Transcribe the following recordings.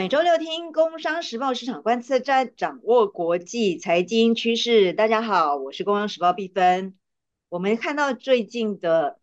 每周六听《工商时报》市场观测站，掌握国际财经趋势。大家好，我是《工商时报》毕芬。我们看到最近的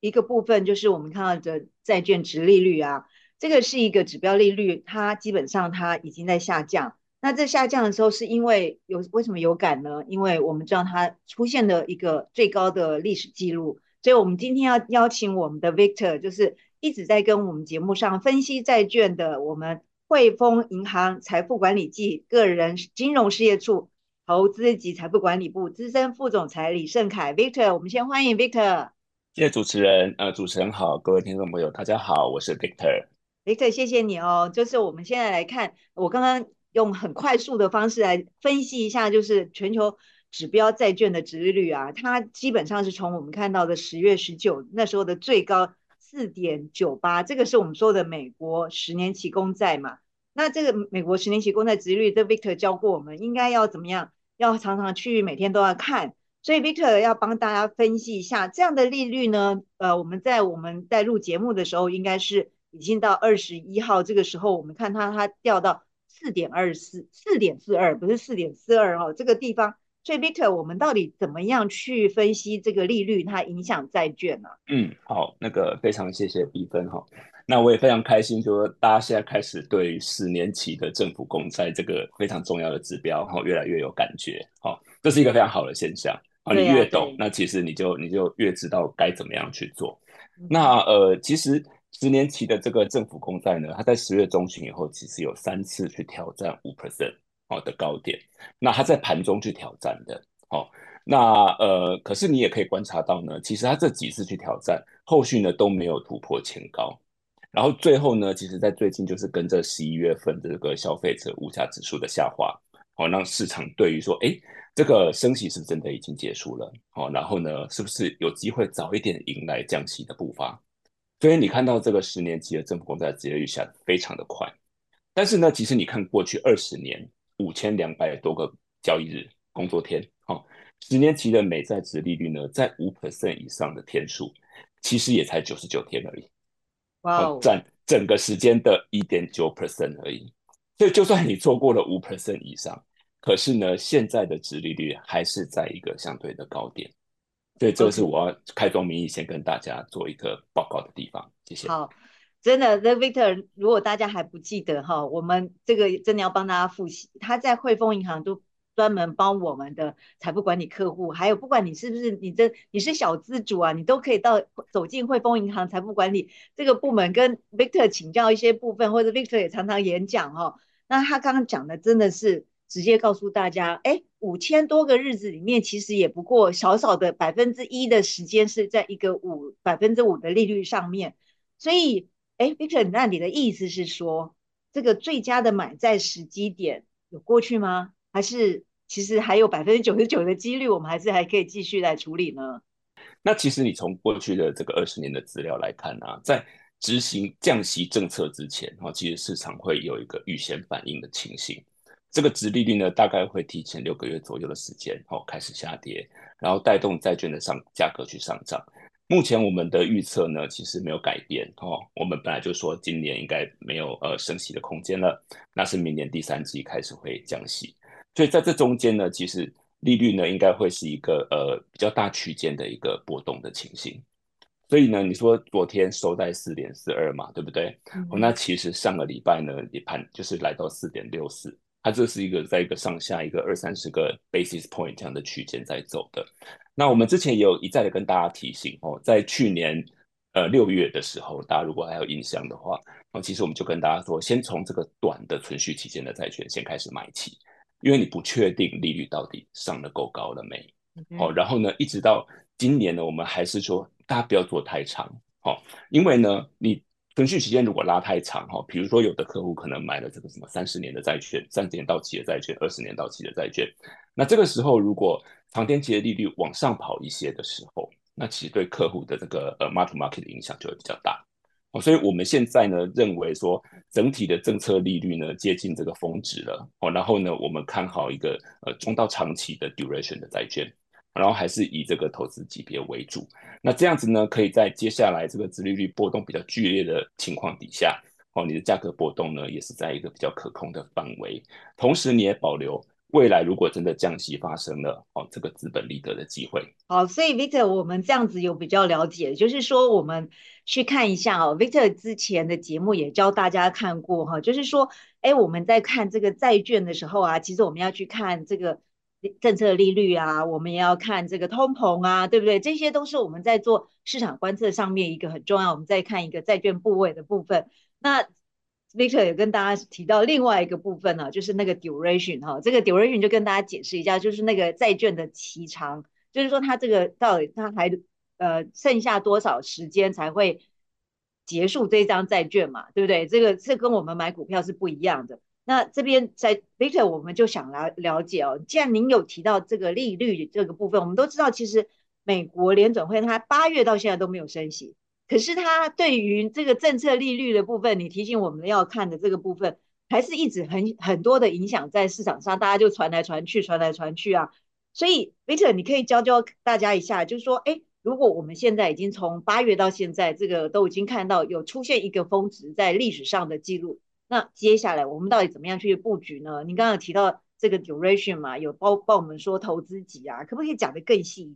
一个部分，就是我们看到的债券值利率啊，这个是一个指标利率，它基本上它已经在下降。那这下降的时候，是因为有为什么有感呢？因为我们知道它出现了一个最高的历史记录，所以我们今天要邀请我们的 Victor，就是一直在跟我们节目上分析债券的我们汇丰银行财富管理暨个人金融事业处投资及财富管理部资深副总裁李胜凯 Victor，我们先欢迎 Victor。谢谢主持人，呃，主持人好，各位听众朋友，大家好，我是 Victor。Victor，谢谢你哦。就是我们现在来看，我刚刚。用很快速的方式来分析一下，就是全球指标债券的值率啊，它基本上是从我们看到的十月十九那时候的最高四点九八，这个是我们说的美国十年期公债嘛。那这个美国十年期公债值率，这 Victor 教过我们应该要怎么样，要常常去每天都要看。所以 Victor 要帮大家分析一下这样的利率呢，呃，我们在我们在录节目的时候，应该是已经到二十一号这个时候，我们看它它掉到。四点二四，四点四二，不是四点四二哦。这个地方，所以 Victor，我们到底怎么样去分析这个利率它影响债券呢？嗯，好，那个非常谢谢比分哈。那我也非常开心，就说大家现在开始对十年期的政府公债这个非常重要的指标哈，越来越有感觉。好，这是一个非常好的现象。啊，你越懂，那其实你就你就越知道该怎么样去做。那呃，其实。十年期的这个政府公债呢，它在十月中旬以后，其实有三次去挑战五 percent 哦的高点。那它在盘中去挑战的，哦，那呃，可是你也可以观察到呢，其实它这几次去挑战，后续呢都没有突破前高。然后最后呢，其实在最近就是跟着十一月份这个消费者物价指数的下滑，哦，让市场对于说，哎，这个升息是真的已经结束了，哦，然后呢，是不是有机会早一点迎来降息的步伐？所以你看到这个十年期的政府公债直接率下非常的快，但是呢，其实你看过去二十年五千两百多个交易日工作天，哦，十年期的美债值利率呢，在五 percent 以上的天数，其实也才九十九天而已，哇，占整个时间的一点九 percent 而已。所以就算你做过了五 percent 以上，可是呢，现在的值利率还是在一个相对的高点。所以，这是我要开宗明义先跟大家做一个报告的地方，谢谢。好，真的那 Victor，如果大家还不记得哈，我们这个真的要帮大家复习。他在汇丰银行都专门帮我们的财富管理客户，还有不管你是不是你这你是小资主啊，你都可以到走进汇丰银行财富管理这个部门，跟 Victor 请教一些部分，或者 Victor 也常常演讲哈。那他刚刚讲的真的是。直接告诉大家，哎，五千多个日子里面，其实也不过少少的百分之一的时间是在一个五百分之五的利率上面。所以，哎，Victor，那你的意思是说，这个最佳的买债时机点有过去吗？还是其实还有百分之九十九的几率，我们还是还可以继续来处理呢？那其实你从过去的这个二十年的资料来看啊，在执行降息政策之前，哈，其实市场会有一个预先反应的情形。这个值利率呢，大概会提前六个月左右的时间，哦，开始下跌，然后带动债券的上价格去上涨。目前我们的预测呢，其实没有改变，哦，我们本来就说今年应该没有呃升息的空间了，那是明年第三季开始会降息。所以在这中间呢，其实利率呢应该会是一个呃比较大区间的一个波动的情形。所以呢，你说昨天收在四点四二嘛，对不对？哦，那其实上个礼拜呢也盘就是来到四点六四。它这是一个在一个上下一个二三十个 basis point 这样的区间在走的。那我们之前也有一再的跟大家提醒哦，在去年呃六月的时候，大家如果还有印象的话，哦，其实我们就跟大家说，先从这个短的存续期间的债券先开始买起，因为你不确定利率到底上的够高了没。哦，然后呢，一直到今年呢，我们还是说大家不要做太长，哦，因为呢，你。存续时间如果拉太长哈，比如说有的客户可能买了这个什么三十年的债券、三十年到期的债券、二十年到期的债券，那这个时候如果长天期的利率往上跑一些的时候，那其实对客户的这个呃 market market 的影响就会比较大哦。所以我们现在呢认为说整体的政策利率呢接近这个峰值了哦，然后呢我们看好一个呃中到长期的 duration 的债券。然后还是以这个投资级别为主，那这样子呢，可以在接下来这个殖利率波动比较剧烈的情况底下，哦，你的价格波动呢也是在一个比较可控的范围，同时你也保留。未来如果真的降息发生了，哦，这个资本利得的机会。好，所以 Victor，我们这样子有比较了解，就是说我们去看一下哦，Victor 之前的节目也教大家看过哈，就是说，哎，我们在看这个债券的时候啊，其实我们要去看这个政策利率啊，我们也要看这个通膨啊，对不对？这些都是我们在做市场观测上面一个很重要。我们再看一个债券部位的部分，那。Victor 也跟大家提到另外一个部分呢，就是那个 duration 哈，这个 duration 就跟大家解释一下，就是那个债券的期长，就是说它这个到底它还呃剩下多少时间才会结束这张债券嘛，对不对？这个这跟我们买股票是不一样的。那这边在 Victor 我们就想来了解哦，既然您有提到这个利率这个部分，我们都知道其实美国联准会它八月到现在都没有升息。可是它对于这个政策利率的部分，你提醒我们要看的这个部分，还是一直很很多的影响在市场上，大家就传来传去，传来传去啊。所以，Victor，你可以教教大家一下，就是说，哎，如果我们现在已经从八月到现在，这个都已经看到有出现一个峰值在历史上的记录，那接下来我们到底怎么样去布局呢？你刚刚提到这个 duration 嘛，有包帮我们说投资级啊，可不可以讲得更细？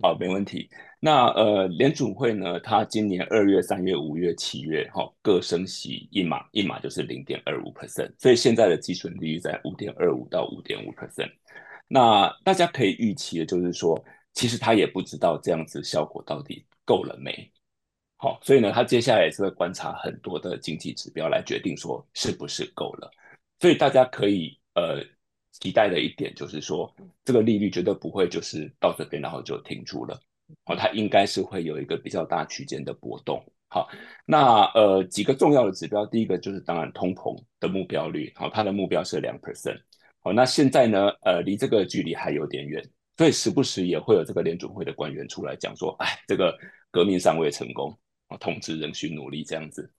好，没问题。那呃，联储会呢，它今年二月、三月、五月、七月，哈，各升息一码，一码就是零点二五 percent，所以现在的基准利率在五点二五到五点五 percent。那大家可以预期的就是说，其实他也不知道这样子效果到底够了没。好，所以呢，他接下来也是会观察很多的经济指标来决定说是不是够了。所以大家可以呃。期待的一点就是说，这个利率绝对不会就是到这边然后就停住了，哦，它应该是会有一个比较大区间的波动。好，那呃几个重要的指标，第一个就是当然通膨的目标率，好，它的目标是两 percent，好，那现在呢，呃离这个距离还有点远，所以时不时也会有这个联准会的官员出来讲说，哎，这个革命尚未成功，啊，统治仍需努力这样子。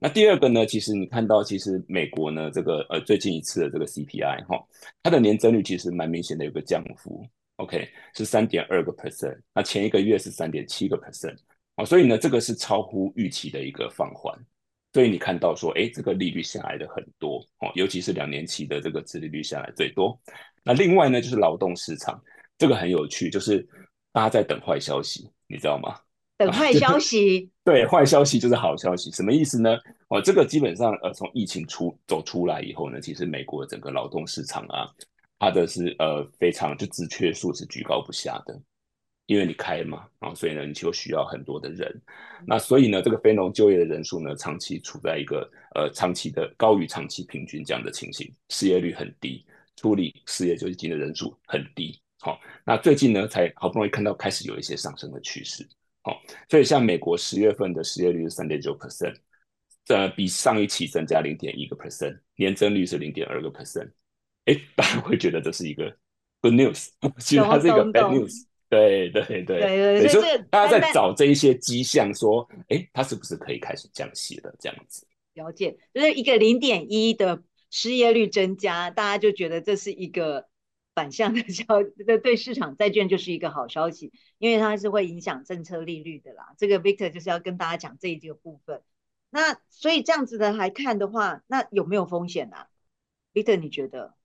那第二个呢？其实你看到，其实美国呢，这个呃最近一次的这个 CPI 哈，它的年增率其实蛮明显的有个降幅，OK 是三点二个 percent，那前一个月是三点七个 percent，哦，所以呢这个是超乎预期的一个放缓，所以你看到说，哎，这个利率下来的很多哦，尤其是两年期的这个殖利率下来最多。那另外呢就是劳动市场，这个很有趣，就是大家在等坏消息，你知道吗？等坏消息，对，坏消息就是好消息，什么意思呢？哦，这个基本上，呃，从疫情出走出来以后呢，其实美国整个劳动市场啊，它的是呃非常就职缺数是居高不下的，因为你开嘛，然后，所以呢你就需要很多的人，那所以呢这个非农就业的人数呢，长期处在一个呃长期的高于长期平均这样的情形，失业率很低，处理失业救济金的人数很低，好，那最近呢才好不容易看到开始有一些上升的趋势。所以像美国十月份的失业率是三点九 percent，呃，比上一期增加零点一个 percent，年增率是零点二个 percent。哎，大家会觉得这是一个 good news，其实它是一个 bad news。对对对对，所以大家在找这一些迹象，说，哎，它是不是可以开始降息了？这样子。了解，就是一个零点一的失业率增加，大家就觉得这是一个。反向的消，对对市场债券就是一个好消息，因为它是会影响政策利率的啦。这个 Victor 就是要跟大家讲这一个部分。那所以这样子的来看的话，那有没有风险啊？Victor，你觉得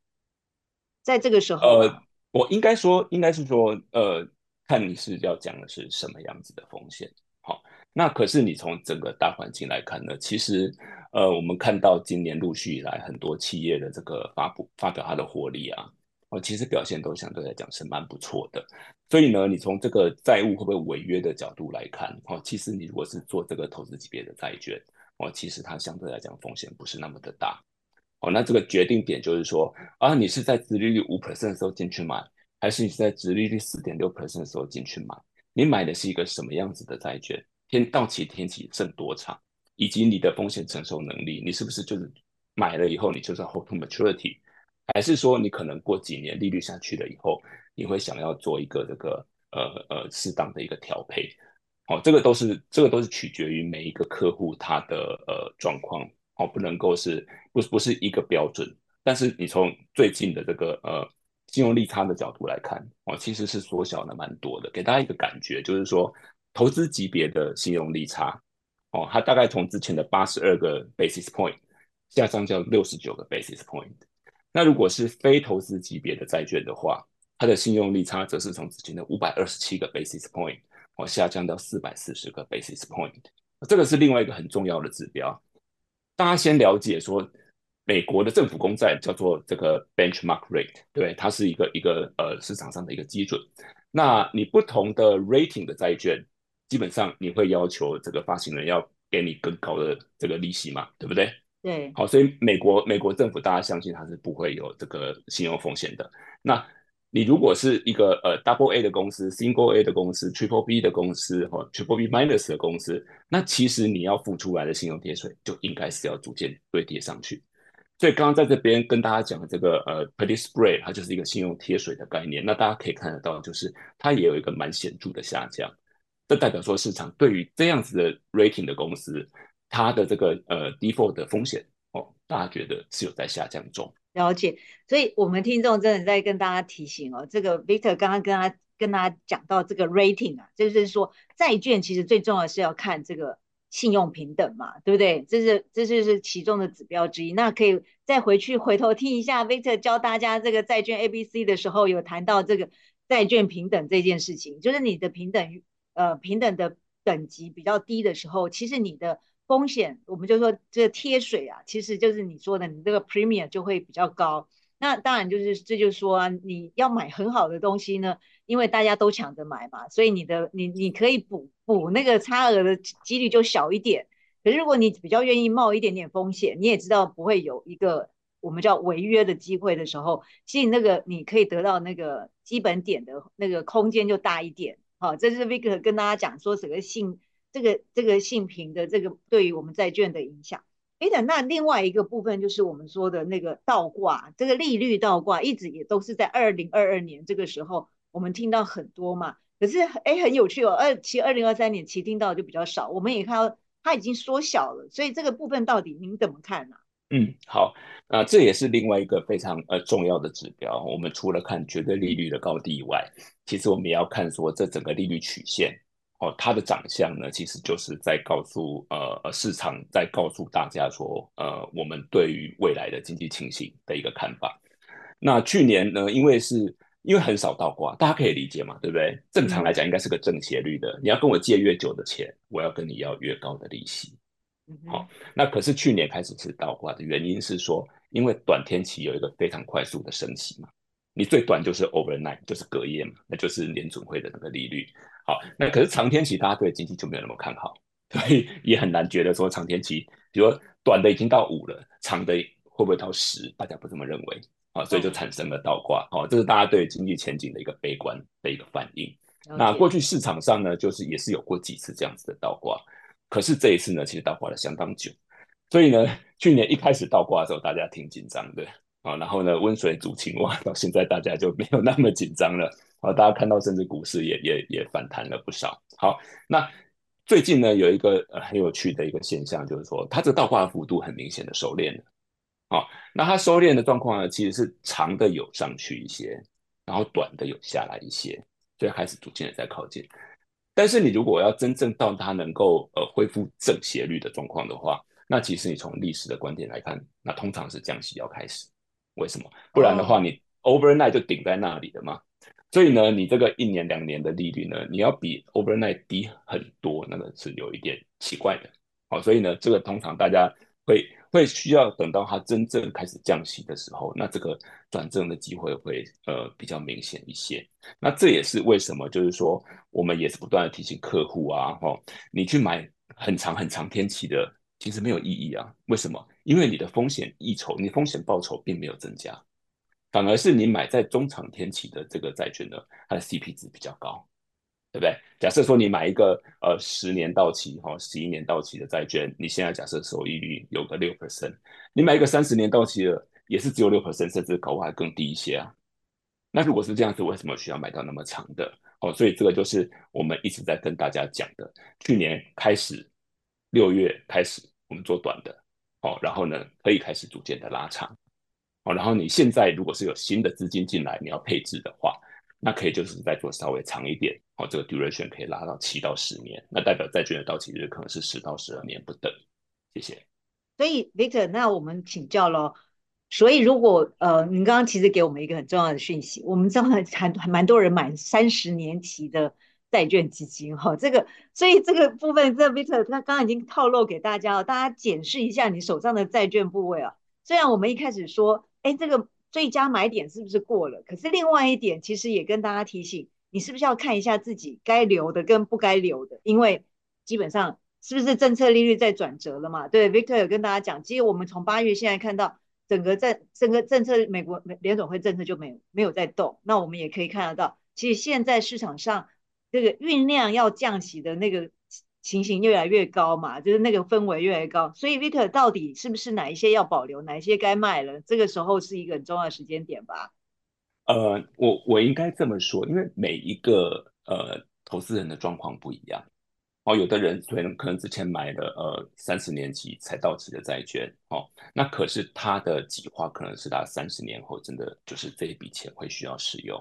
在这个时候？呃，我应该说，应该是说，呃，看你是要讲的是什么样子的风险。好，那可是你从整个大环境来看呢，其实，呃，我们看到今年陆续以来很多企业的这个发布发表它的获利啊。哦，其实表现都相对来讲是蛮不错的，所以呢，你从这个债务会不会违约的角度来看，哦，其实你如果是做这个投资级别的债券，哦，其实它相对来讲风险不是那么的大，哦，那这个决定点就是说，啊，你是在殖利率五 percent 的时候进去买，还是你是在殖利率四点六 percent 的时候进去买？你买的是一个什么样子的债券？天到期天期剩多长？以及你的风险承受能力，你是不是就是买了以后你就是 hold to maturity？还是说，你可能过几年利率下去了以后，你会想要做一个这个呃呃适当的一个调配，哦，这个都是这个都是取决于每一个客户他的呃状况，哦，不能够是不不是一个标准。但是你从最近的这个呃信用利差的角度来看，哦，其实是缩小了蛮多的，给大家一个感觉，就是说投资级别的信用利差，哦，它大概从之前的八十二个 basis point 下降到六十九个 basis point。那如果是非投资级别的债券的话，它的信用利差则是从之前的五百二十七个 basis point 哦下降到四百四十个 basis point。这个是另外一个很重要的指标。大家先了解说，美国的政府公债叫做这个 benchmark rate，对，它是一个一个呃市场上的一个基准。那你不同的 rating 的债券，基本上你会要求这个发行人要给你更高的这个利息嘛，对不对？对。好，所以美国美国政府大家相信它是不会有这个信用风险的。那你如果是一个呃 double A 的公司、single A 的公司、triple B 的公司或 triple B minus 的公司，那其实你要付出来的信用贴水就应该是要逐渐堆叠上去。所以刚刚在这边跟大家讲的这个呃 p r e t t y spread，它就是一个信用贴水的概念。那大家可以看得到，就是它也有一个蛮显著的下降。这代表说市场对于这样子的 rating 的公司，它的这个呃 default 的风险哦，大家觉得是有在下降中。了解，所以我们听众真的在跟大家提醒哦，这个 Victor 刚刚跟他跟他讲到这个 rating 啊，就是说债券其实最重要是要看这个信用平等嘛，对不对？这是这就是其中的指标之一。那可以再回去回头听一下 Victor 教大家这个债券 A B C 的时候，有谈到这个债券平等这件事情，就是你的平等呃平等的等级比较低的时候，其实你的。风险，我们就说这个贴水啊，其实就是你说的，你这个 premium 就会比较高。那当然就是，这就是说你要买很好的东西呢，因为大家都抢着买嘛，所以你的你你可以补补那个差额的几率就小一点。可是如果你比较愿意冒一点点风险，你也知道不会有一个我们叫违约的机会的时候，其实那个你可以得到那个基本点的那个空间就大一点。好，这是 Vic 跟大家讲说整个信。这个这个性平的这个对于我们债券的影响，哎的，那另外一个部分就是我们说的那个倒挂，这个利率倒挂一直也都是在二零二二年这个时候，我们听到很多嘛。可是哎，很有趣哦，二其实二零二三年其实听到就比较少，我们也看到它已经缩小了。所以这个部分到底您怎么看呢？嗯，好，那这也是另外一个非常呃重要的指标。我们除了看绝对利率的高低以外，其实我们也要看说这整个利率曲线。哦，它的长相呢，其实就是在告诉呃呃市场，在告诉大家说，呃，我们对于未来的经济情形的一个看法。那去年呢，因为是因为很少倒挂，大家可以理解嘛，对不对？正常来讲，应该是个正斜率的。你要跟我借越久的钱，我要跟你要越高的利息。好，那可是去年开始是倒挂的原因是说，因为短天期有一个非常快速的升息嘛。你最短就是 overnight，就是隔夜嘛，那就是联准会的那个利率。好，那可是长天期，大家对经济就没有那么看好，所以也很难觉得说长天期，比如说短的已经到五了，长的会不会到十？大家不这么认为啊，所以就产生了倒挂。哦，这是大家对经济前景的一个悲观的一个反应。那过去市场上呢，就是也是有过几次这样子的倒挂，可是这一次呢，其实倒挂了相当久，所以呢，去年一开始倒挂的时候，大家挺紧张的。啊，然后呢，温水煮青蛙，到现在大家就没有那么紧张了。啊，大家看到甚至股市也也也反弹了不少。好，那最近呢，有一个呃很有趣的一个现象，就是说它这倒挂幅度很明显的收敛了。好，那它收敛的状况呢，其实是长的有上去一些，然后短的有下来一些，所以开始逐渐的在靠近。但是你如果要真正到它能够呃恢复正斜率的状况的话，那其实你从历史的观点来看，那通常是降息要开始。为什么？不然的话，你 overnight 就顶在那里的嘛。所以呢，你这个一年两年的利率呢，你要比 overnight 低很多，那个是有一点奇怪的。好，所以呢，这个通常大家会会需要等到它真正开始降息的时候，那这个转正的机会会呃比较明显一些。那这也是为什么，就是说我们也是不断的提醒客户啊，哈，你去买很长很长天期的。其实没有意义啊，为什么？因为你的风险溢酬，你风险报酬并没有增加，反而是你买在中长天期的这个债券呢，它的 CP 值比较高，对不对？假设说你买一个呃十年到期哈，十一年到期的债券，你现在假设收益率有个六 percent，你买一个三十年到期的，也是只有六 percent，甚至搞不好还更低一些啊。那如果是这样子，为什么需要买到那么长的？哦，所以这个就是我们一直在跟大家讲的，去年开始六月开始。我们做短的，哦，然后呢，可以开始逐渐的拉长，哦，然后你现在如果是有新的资金进来，你要配置的话，那可以就是再做稍微长一点，哦，这个 duration 可以拉到七到十年，那代表债券的到期日可能是十到十二年不等。谢谢。所以 Victor，那我们请教喽。所以如果呃，您刚刚其实给我们一个很重要的讯息，我们知道还还蛮多人买三十年期的债券基金 哈，这个所以这个部分，这 Victor 他刚刚已经透露给大家了，大家检视一下你手上的债券部位啊。虽然我们一开始说，哎，这个最佳买点是不是过了？可是另外一点，其实也跟大家提醒，你是不是要看一下自己该留的跟不该留的，因为基本上。是不是政策利率在转折了嘛？对，Victor 有跟大家讲，其实我们从八月现在看到整个政整个政策，美国联总会政策就没没有在动。那我们也可以看得到，其实现在市场上这个酝酿要降息的那个情形越来越高嘛，就是那个氛围越来越高。所以 Victor 到底是不是哪一些要保留，哪一些该卖了？这个时候是一个很重要的时间点吧？呃，我我应该这么说，因为每一个呃投资人的状况不一样。哦，有的人可能可能之前买了呃三十年期才到期的债券，哦，那可是他的计划可能是他三十年后真的就是这一笔钱会需要使用，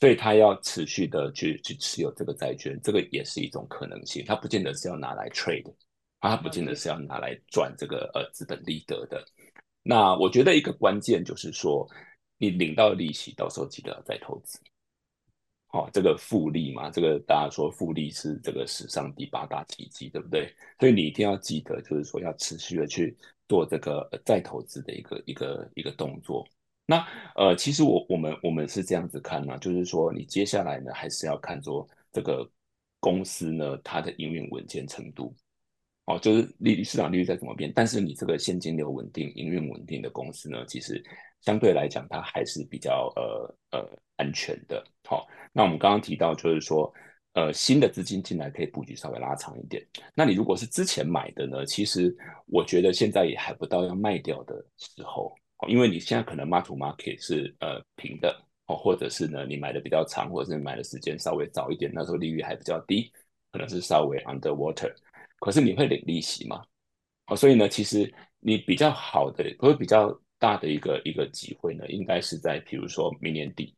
所以他要持续的去去持有这个债券，这个也是一种可能性。他不见得是要拿来 trade，他不见得是要拿来赚这个呃资本利得的。那我觉得一个关键就是说，你领到利息，到时候记得要再投资。哦，这个复利嘛，这个大家说复利是这个史上第八大奇迹，对不对？所以你一定要记得，就是说要持续的去做这个再投资的一个一个一个动作。那呃，其实我我们我们是这样子看呢，就是说你接下来呢还是要看说这个公司呢它的营运稳健程度。哦，就是利率市场利率在怎么变，但是你这个现金流稳定、营运稳定的公司呢，其实相对来讲它还是比较呃呃安全的。好。那我们刚刚提到，就是说，呃，新的资金进来可以布局稍微拉长一点。那你如果是之前买的呢？其实我觉得现在也还不到要卖掉的时候，因为你现在可能 mark to market 是呃平的，哦，或者是呢你买的比较长，或者是买的时间稍微早一点，那时候利率还比较低，可能是稍微 underwater。可是你会领利息吗？哦，所以呢，其实你比较好的，或者比较大的一个一个机会呢，应该是在比如说明年底、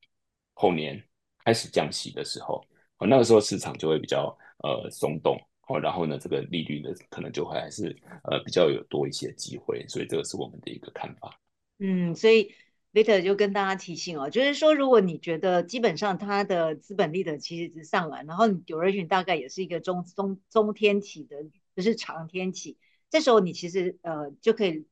后年。开始降息的时候，哦，那个时候市场就会比较呃松动，哦，然后呢，这个利率呢可能就会还是呃比较有多一些机会，所以这个是我们的一个看法。嗯，所以 Vitor 就跟大家提醒哦，就是说如果你觉得基本上它的资本利的其实是上来，然后你 duration 大概也是一个中中中天期的，不是长天期，这时候你其实呃就可以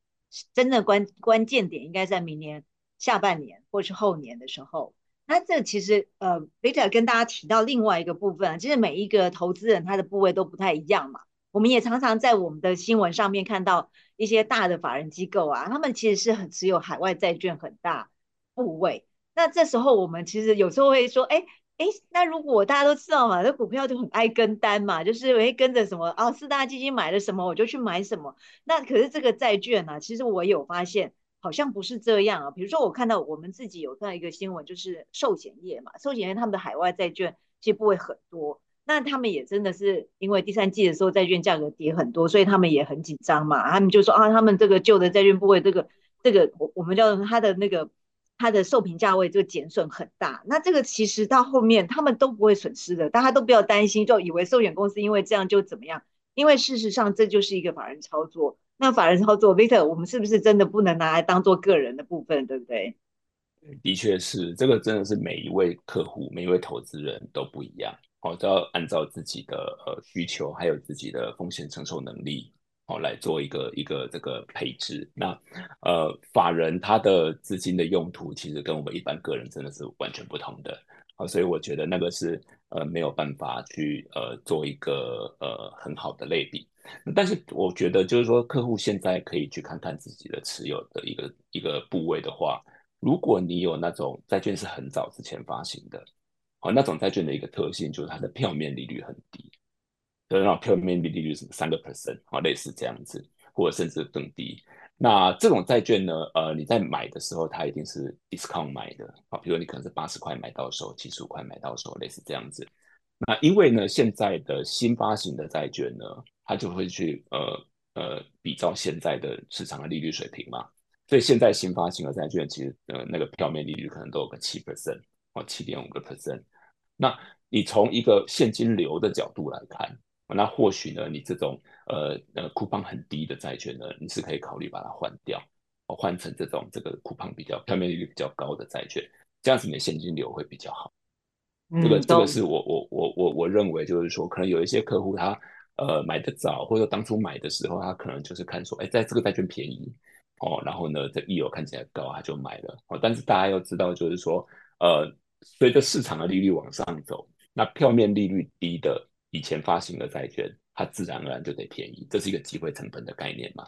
真正关关键点应该在明年下半年或是后年的时候。那这其实，呃 Vitor 跟大家提到另外一个部分，就是每一个投资人他的部位都不太一样嘛。我们也常常在我们的新闻上面看到一些大的法人机构啊，他们其实是很持有海外债券很大部位。那这时候我们其实有时候会说，哎哎，那如果大家都知道嘛，这股票就很爱跟单嘛，就是会跟着什么哦，四大基金买了什么我就去买什么。那可是这个债券呢，其实我有发现。好像不是这样啊，比如说我看到我们自己有看到一个新闻，就是寿险业嘛，寿险业他们的海外债券其实不会很多，那他们也真的是因为第三季的时候债券价格跌很多，所以他们也很紧张嘛，他们就说啊，他们这个旧的债券部位，这个这个我我们叫它的那个它的受评价位就减损很大，那这个其实到后面他们都不会损失的，大家都不要担心，就以为寿险公司因为这样就怎么样，因为事实上这就是一个法人操作。那法人操作，Vita，我们是不是真的不能拿来当做个人的部分，对不对？的确是，这个真的是每一位客户、每一位投资人都不一样，哦，都要按照自己的呃需求，还有自己的风险承受能力，哦，来做一个一个这个配置。那呃，法人他的资金的用途其实跟我们一般个人真的是完全不同的，哦，所以我觉得那个是呃没有办法去呃做一个呃很好的类比。但是我觉得，就是说，客户现在可以去看看自己的持有的一个一个部位的话，如果你有那种债券是很早之前发行的，好，那种债券的一个特性就是它的票面利率很低，对，那种票面利率是三个 percent 啊，类似这样子，或者甚至更低。那这种债券呢，呃，你在买的时候，它一定是 discount 买的啊，比如你可能是八十块买到手，七十五块买到手，类似这样子。那因为呢，现在的新发行的债券呢。它就会去呃呃比照现在的市场的利率水平嘛，所以现在新发行的债券其实呃那个票面利率可能都有个七 percent 哦，七点五个 percent。那你从一个现金流的角度来看，那或许呢，你这种呃呃库胖很低的债券呢，你是可以考虑把它换掉，哦，换成这种这个库胖比较票面利率比较高的债券，这样子你的现金流会比较好。这个这个是我我我我我认为就是说，可能有一些客户他呃买的早，或者当初买的时候他可能就是看说，哎，在这个债券便宜哦，然后呢这溢油看起来高，他就买了哦。但是大家要知道，就是说呃，随着市场的利率往上走，那票面利率低的以前发行的债券，它自然而然就得便宜，这是一个机会成本的概念嘛。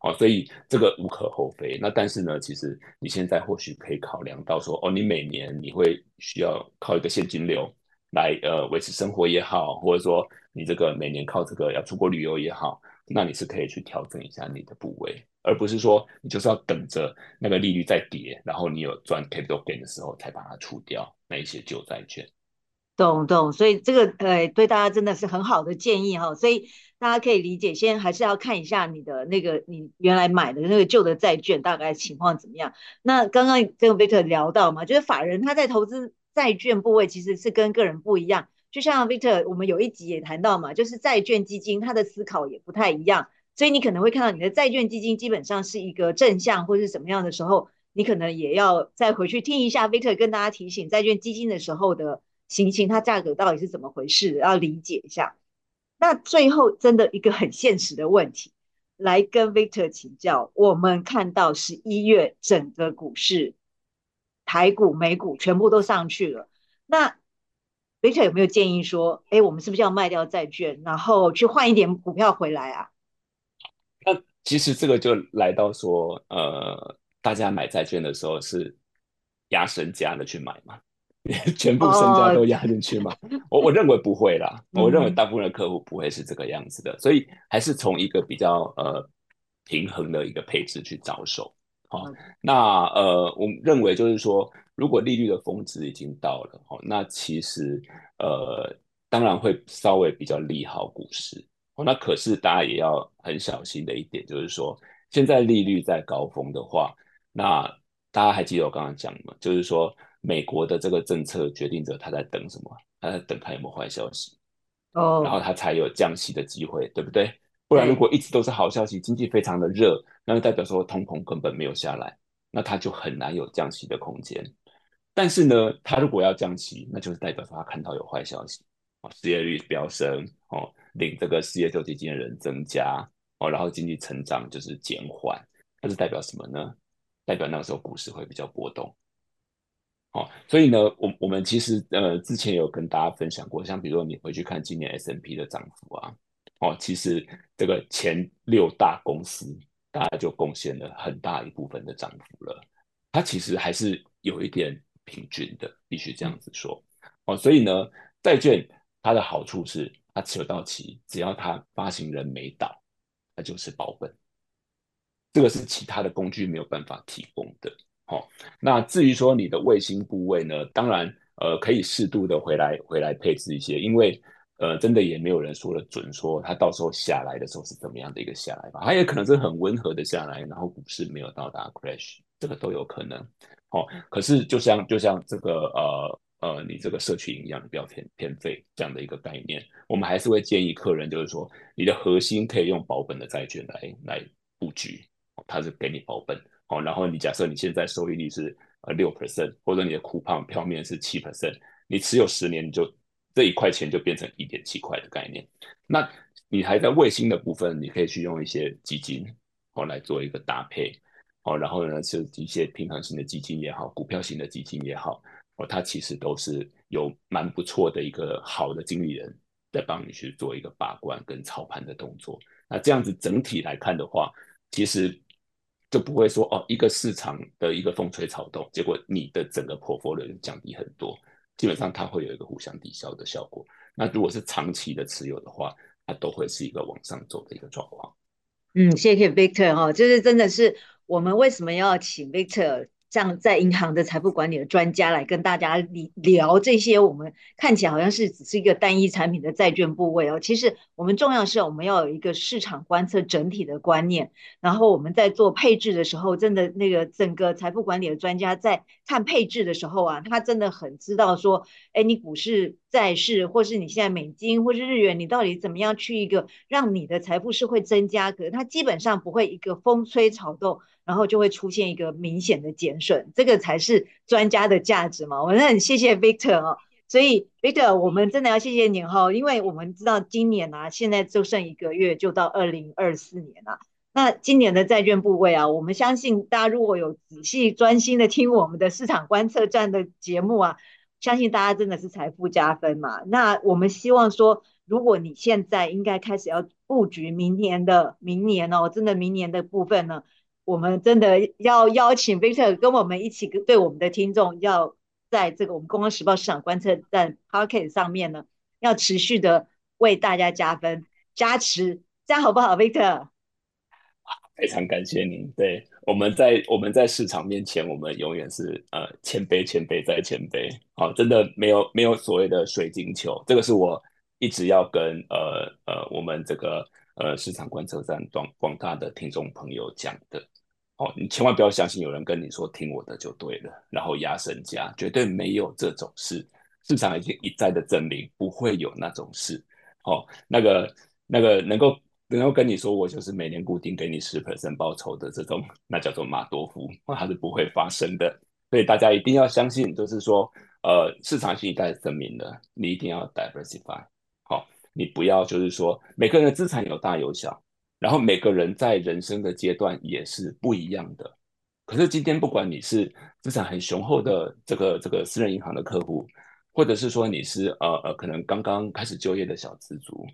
哦，所以这个无可厚非。那但是呢，其实你现在或许可以考量到说，哦，你每年你会需要靠一个现金流来呃维持生活也好，或者说你这个每年靠这个要出国旅游也好，那你是可以去调整一下你的部位，而不是说你就是要等着那个利率再跌，然后你有赚 capital gain 的时候才把它出掉那一些旧债券。懂懂，所以这个呃对大家真的是很好的建议哈，所以大家可以理解，先还是要看一下你的那个你原来买的那个旧的债券大概情况怎么样。那刚刚跟 Victor 聊到嘛，就是法人他在投资债券部位其实是跟个人不一样，就像 Victor 我们有一集也谈到嘛，就是债券基金它的思考也不太一样，所以你可能会看到你的债券基金基本上是一个正向或是怎么样的时候，你可能也要再回去听一下 Victor 跟大家提醒债券基金的时候的。行情它价格到底是怎么回事？要理解一下。那最后真的一个很现实的问题，来跟 Victor 请教。我们看到十一月整个股市，台股、美股全部都上去了。那 Victor 有没有建议说，哎，我们是不是要卖掉债券，然后去换一点股票回来啊？那其实这个就来到说，呃，大家买债券的时候是压身家的去买嘛？全部身家都压进去嘛？我我认为不会啦，我认为大部分的客户不会是这个样子的，所以还是从一个比较呃平衡的一个配置去着手。好，那呃，我认为就是说，如果利率的峰值已经到了，哦，那其实呃，当然会稍微比较利好股市。哦，那可是大家也要很小心的一点，就是说，现在利率在高峰的话，那大家还记得我刚刚讲吗？就是说。美国的这个政策决定者他在等什么？他在等看有没有坏消息，哦，然后他才有降息的机会，对不对？不然如果一直都是好消息，经济非常的热，那就代表说通膨根本没有下来，那他就很难有降息的空间。但是呢，他如果要降息，那就是代表说他看到有坏消息，哦，失业率飙升，哦，领这个失业救济金的人增加，哦，然后经济成长就是减缓，那是代表什么呢？代表那个时候股市会比较波动。哦，所以呢，我我们其实呃之前有跟大家分享过，像比如说你回去看今年 S M P 的涨幅啊，哦，其实这个前六大公司大家就贡献了很大一部分的涨幅了，它其实还是有一点平均的，必须这样子说。哦，所以呢，债券它的好处是它持有到期，只要它发行人没倒，它就是保本，这个是其他的工具没有办法提供的。好，那至于说你的卫星部位呢？当然，呃，可以适度的回来回来配置一些，因为呃，真的也没有人说了准，说它到时候下来的时候是怎么样的一个下来吧？它也可能是很温和的下来，然后股市没有到达 crash，这个都有可能。好，可是就像就像这个呃呃，你这个社区一样，不要偏偏废这样的一个概念，我们还是会建议客人，就是说你的核心可以用保本的债券来来布局，它是给你保本。哦，然后你假设你现在收益率是呃六 percent，或者你的库胖票面是七 percent，你持有十年，你就这一块钱就变成一点七块的概念。那你还在卫星的部分，你可以去用一些基金哦来做一个搭配哦，然后呢是一些平衡型的基金也好，股票型的基金也好哦，它其实都是有蛮不错的一个好的经理人在帮你去做一个把关跟操盘的动作。那这样子整体来看的话，其实。就不会说哦，一个市场的一个风吹草动，结果你的整个 portfolio 降低很多，基本上它会有一个互相抵消的效果。那如果是长期的持有的话，它都会是一个往上走的一个状况。嗯，谢谢 Victor 哈，就是真的是我们为什么要请 Victor 像在银行的财富管理的专家来跟大家聊这些，我们看起来好像是只是一个单一产品的债券部位哦。其实我们重要是我们要有一个市场观测整体的观念，然后我们在做配置的时候，真的那个整个财富管理的专家在看配置的时候啊，他真的很知道说，哎，你股市、债市，或是你现在美金或是日元，你到底怎么样去一个让你的财富是会增加，可是它基本上不会一个风吹草动。然后就会出现一个明显的减损，这个才是专家的价值嘛。我真的很谢谢 Victor 哦，所以 Victor，我们真的要谢谢你哈，因为我们知道今年啊，现在就剩一个月就到二零二四年了。那今年的债券部位啊，我们相信大家如果有仔细专心的听我们的市场观测站的节目啊，相信大家真的是财富加分嘛。那我们希望说，如果你现在应该开始要布局明年的明年哦，真的明年的部分呢。我们真的要邀请 Victor 跟我们一起，跟对我们的听众，要在这个我们公安时报市场观测站 p o c k e t 上面呢，要持续的为大家加分加持，这样好不好，Victor？非常感谢您。对，我们在我们在市场面前，我们永远是呃谦卑、谦卑再谦卑。好，真的没有没有所谓的水晶球，这个是我一直要跟呃呃我们这个呃市场观测站广广大的听众朋友讲的。哦，你千万不要相信有人跟你说听我的就对了，然后压身家，绝对没有这种事。市场已经一再的证明不会有那种事。哦，那个那个能够能够跟你说我就是每年固定给你十 percent 报酬的这种，那叫做马多夫，它是不会发生的。所以大家一定要相信，就是说，呃，市场性一再证明了，你一定要 diversify。好，你不要就是说每个人的资产有大有小。然后每个人在人生的阶段也是不一样的。可是今天不管你是资产很雄厚的这个这个私人银行的客户，或者是说你是呃呃可能刚刚开始就业的小资族，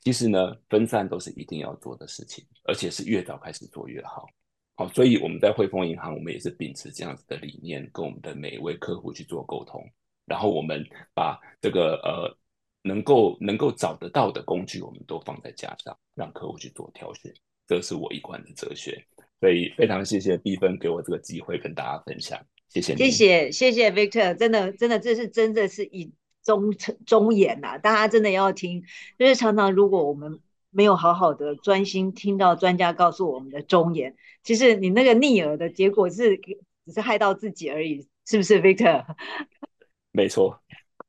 其实呢分散都是一定要做的事情，而且是越早开始做越好。好，所以我们在汇丰银行，我们也是秉持这样子的理念，跟我们的每一位客户去做沟通。然后我们把这个呃。能够能够找得到的工具，我们都放在架上，让客户去做挑选，这是我一贯的哲学。所以非常谢谢碧芬给我这个机会跟大家分享，谢谢，谢谢，谢谢 Victor，真的真的这是真的是以忠忠言呐，大家真的要听，就是常常如果我们没有好好的专心听到专家告诉我们的忠言，其实你那个逆耳的结果是只是害到自己而已，是不是 Victor？没错。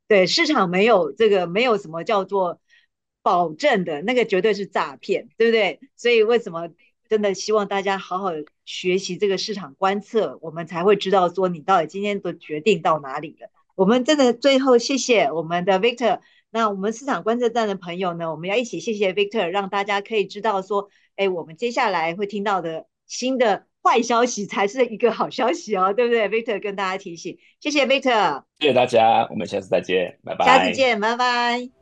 对市场没有这个没有什么叫做保证的那个绝对是诈骗，对不对？所以为什么真的希望大家好好学习这个市场观测，我们才会知道说你到底今天的决定到哪里了。我们真的最后谢谢我们的 Victor，那我们市场观测站的朋友呢，我们要一起谢谢 Victor，让大家可以知道说，哎，我们接下来会听到的新的。坏消息才是一个好消息哦，对不对？Victor 跟大家提醒，谢谢 Victor，谢谢大家，我们下次再见，拜拜。下次见，拜拜。